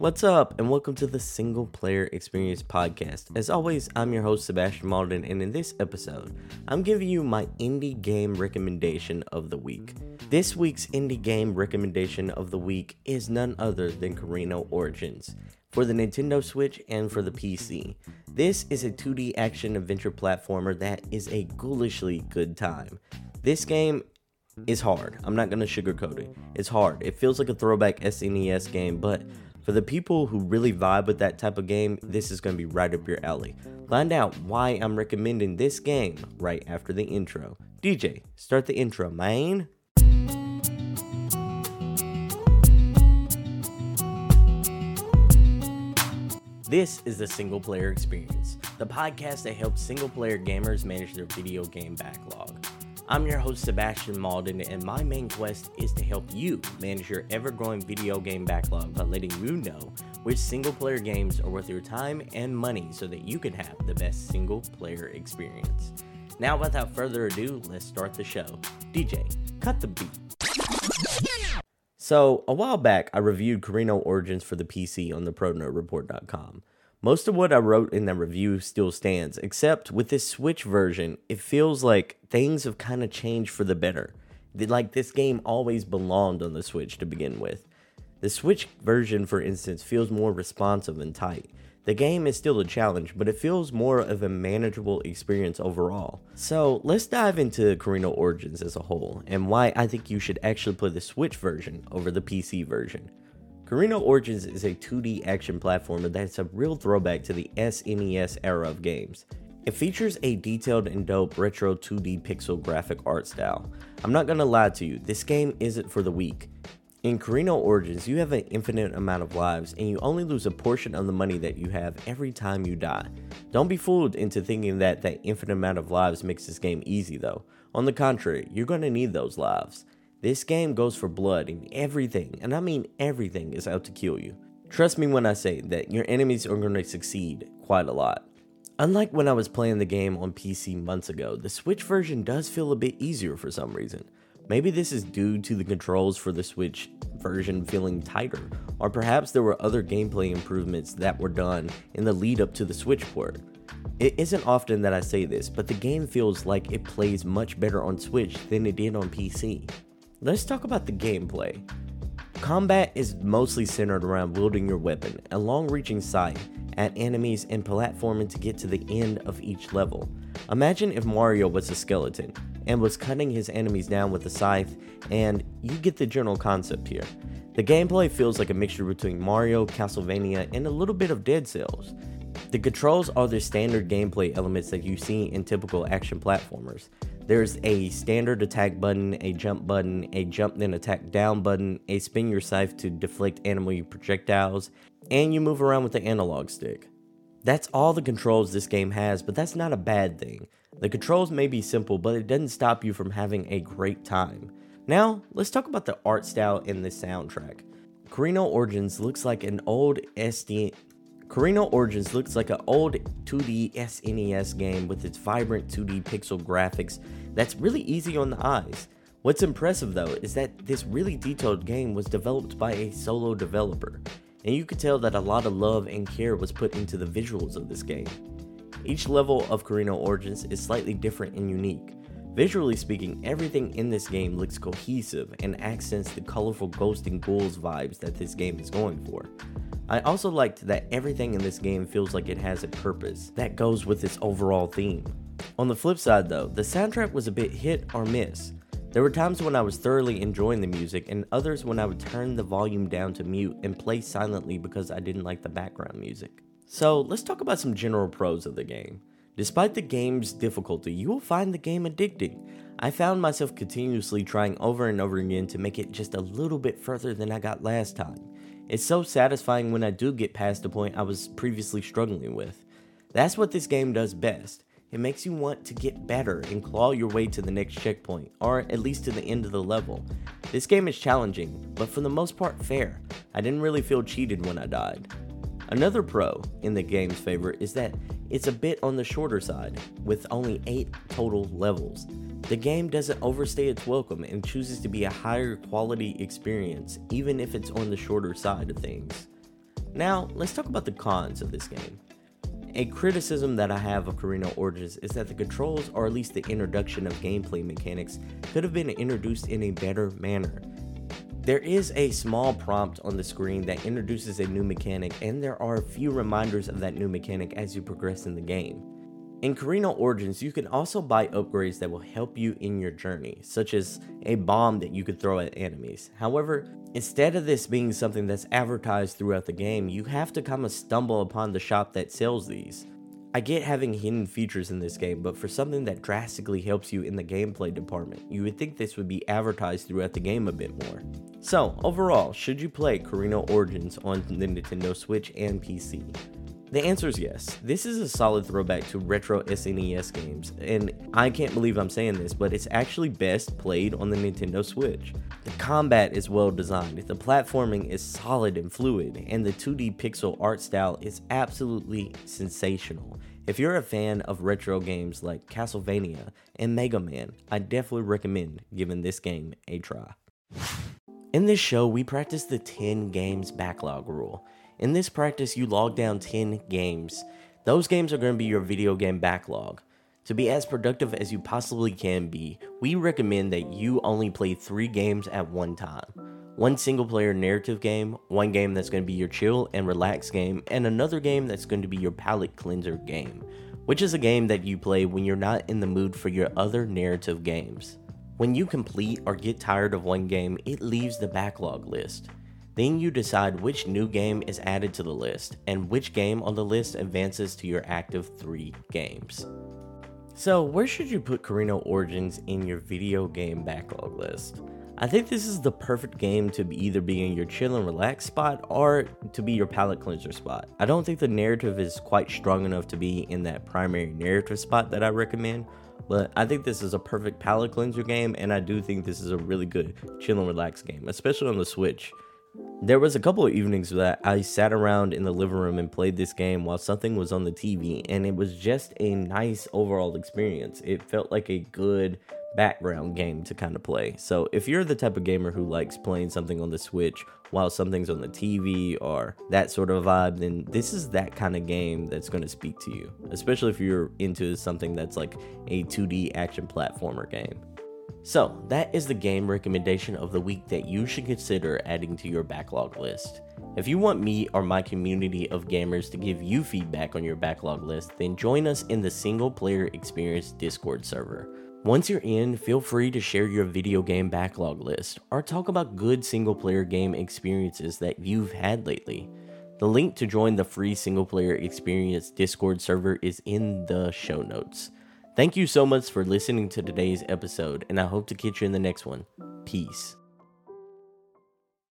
What's up, and welcome to the Single Player Experience Podcast. As always, I'm your host, Sebastian Mauldin, and in this episode, I'm giving you my indie game recommendation of the week. This week's indie game recommendation of the week is none other than Kraino Origins for the Nintendo Switch and for the PC. This is a 2D action adventure platformer that is a ghoulishly good time. This game is hard. I'm not going to sugarcoat it. It's hard. It feels like a throwback SNES game, but for the people who really vibe with that type of game, this is going to be right up your alley. Find out why I'm recommending this game right after the intro. DJ, start the intro, man. This is the Single Player Experience, the podcast that helps single player gamers manage their video game backlog. I'm your host, Sebastian Mauldin, and my main quest is to help you manage your ever growing video game backlog by letting you know which single player games are worth your time and money so that you can have the best single player experience. Now, without further ado, let's start the show. DJ, cut the beat. So, a while back, I reviewed Kraino Origins for the PC on the ProNerdReport.com. Most of what I wrote in that review still stands, except with this Switch version, it feels like things have kind of changed for the better. Like this game always belonged on the Switch to begin with. The Switch version, for instance, feels more responsive and tight. The game is still a challenge, but it feels more of a manageable experience overall. So let's dive into Kraino Origins as a whole, and why I think you should actually play the Switch version over the PC version. Kraino Origins is a 2D action platformer that's a real throwback to the SNES era of games. It features a detailed and dope retro 2D pixel graphic art style. I'm not gonna lie to you, this game isn't for the weak. In Kraino Origins, you have an infinite amount of lives and you only lose a portion of the money that you have every time you die. Don't be fooled into thinking that that infinite amount of lives makes this game easy though. On the contrary, you're gonna need those lives. This game goes for blood and everything, and I mean everything, is out to kill you. Trust me when I say that your enemies are going to succeed quite a lot. Unlike when I was playing the game on PC months ago, the Switch version does feel a bit easier for some reason. Maybe this is due to the controls for the Switch version feeling tighter, or perhaps there were other gameplay improvements that were done in the lead up to the Switch port. It isn't often that I say this, but the game feels like it plays much better on Switch than it did on PC. Let's talk about the gameplay. Combat is mostly centered around wielding your weapon, a long reaching sight at enemies, and platforming to get to the end of each level. Imagine if Mario was a skeleton and was cutting his enemies down with a scythe, and you get the general concept here. The gameplay feels like a mixture between Mario, Castlevania, and a little bit of Dead Cells. The controls are the standard gameplay elements that you see in typical action platformers. There's a standard attack button, a jump button, a jump then attack down button, a spin your scythe to deflect enemy projectiles, and you move around with the analog stick. That's all the controls this game has, but that's not a bad thing. The controls may be simple, but it doesn't stop you from having a great time. Now, let's talk about the art style and the soundtrack. Kraino Origins looks like an old SD Kraino Origins looks like an old 2D SNES game with its vibrant 2D pixel graphics that's really easy on the eyes. What's impressive though is that this really detailed game was developed by a solo developer, and you could tell that a lot of love and care was put into the visuals of this game. Each level of Kraino Origins is slightly different and unique. Visually speaking, everything in this game looks cohesive and accents the colorful ghost and ghouls vibes that this game is going for. I also liked that everything in this game feels like it has a purpose that goes with its overall theme. On the flip side, though, the soundtrack was a bit hit or miss. There were times when I was thoroughly enjoying the music, and others when I would turn the volume down to mute and play silently because I didn't like the background music. So, let's talk about some general pros of the game. Despite the game's difficulty, you will find the game addicting. I found myself continuously trying over and over again to make it just a little bit further than I got last time. It's so satisfying when I do get past the point I was previously struggling with. That's what this game does best. It makes you want to get better and claw your way to the next checkpoint, or at least to the end of the level. This game is challenging, but for the most part fair. I didn't really feel cheated when I died. Another pro in the game's favor is that it's a bit on the shorter side, with only 8 total levels. The game doesn't overstay its welcome and chooses to be a higher quality experience, even if it's on the shorter side of things. Now, let's talk about the cons of this game. A criticism that I have of Kraino Origins is that the controls, or at least the introduction of gameplay mechanics, could have been introduced in a better manner. There is a small prompt on the screen that introduces a new mechanic, and there are a few reminders of that new mechanic as you progress in the game. In Kraino Origins, you can also buy upgrades that will help you in your journey, such as a bomb that you could throw at enemies. However, instead of this being something that's advertised throughout the game, you have to kind of stumble upon the shop that sells these. I get having hidden features in this game, but for something that drastically helps you in the gameplay department, you would think this would be advertised throughout the game a bit more. So, overall, should you play Kraino Origins on the Nintendo Switch and PC? The answer is yes. This is a solid throwback to retro SNES games, and I can't believe I'm saying this, but it's actually best played on the Nintendo Switch. The combat is well designed, the platforming is solid and fluid, and the 2D pixel art style is absolutely sensational. If you're a fan of retro games like Castlevania and Mega Man, I definitely recommend giving this game a try. In this show, we practice the 10 games backlog rule. In this practice, you log down 10 games. Those games are going to be your video game backlog. To be as productive as you possibly can be, we recommend that you only play three games at one time. One single player narrative game, one game that's going to be your chill and relax game, and another game that's going to be your palate cleanser game, which is a game that you play when you're not in the mood for your other narrative games. When you complete or get tired of one game, it leaves the backlog list. Then you decide which new game is added to the list and which game on the list advances to your active three games. So, where should you put Kraino Origins in your video game backlog list? I think this is the perfect game to either be in your chill and relax spot or to be your palate cleanser spot. I don't think the narrative is quite strong enough to be in that primary narrative spot that I recommend, but I think this is a perfect palate cleanser game, and I do think this is a really good chill and relax game, especially on the Switch. There was a couple of evenings that I sat around in the living room and played this game while something was on the TV, and it was just a nice overall experience. It felt like a good background game to kind of play. So, if you're the type of gamer who likes playing something on the Switch while something's on the TV or that sort of vibe, then this is that kind of game that's going to speak to you, especially if you're into something that's like a 2D action platformer game. So, that is the game recommendation of the week that you should consider adding to your backlog list. If you want me or my community of gamers to give you feedback on your backlog list, then join us in the Single Player Experience Discord server. Once you're in, feel free to share your video game backlog list or talk about good single player game experiences that you've had lately. The link to join the free single player experience Discord server is in the show notes. Thank you so much for listening to today's episode, and I hope to catch you in the next one. Peace.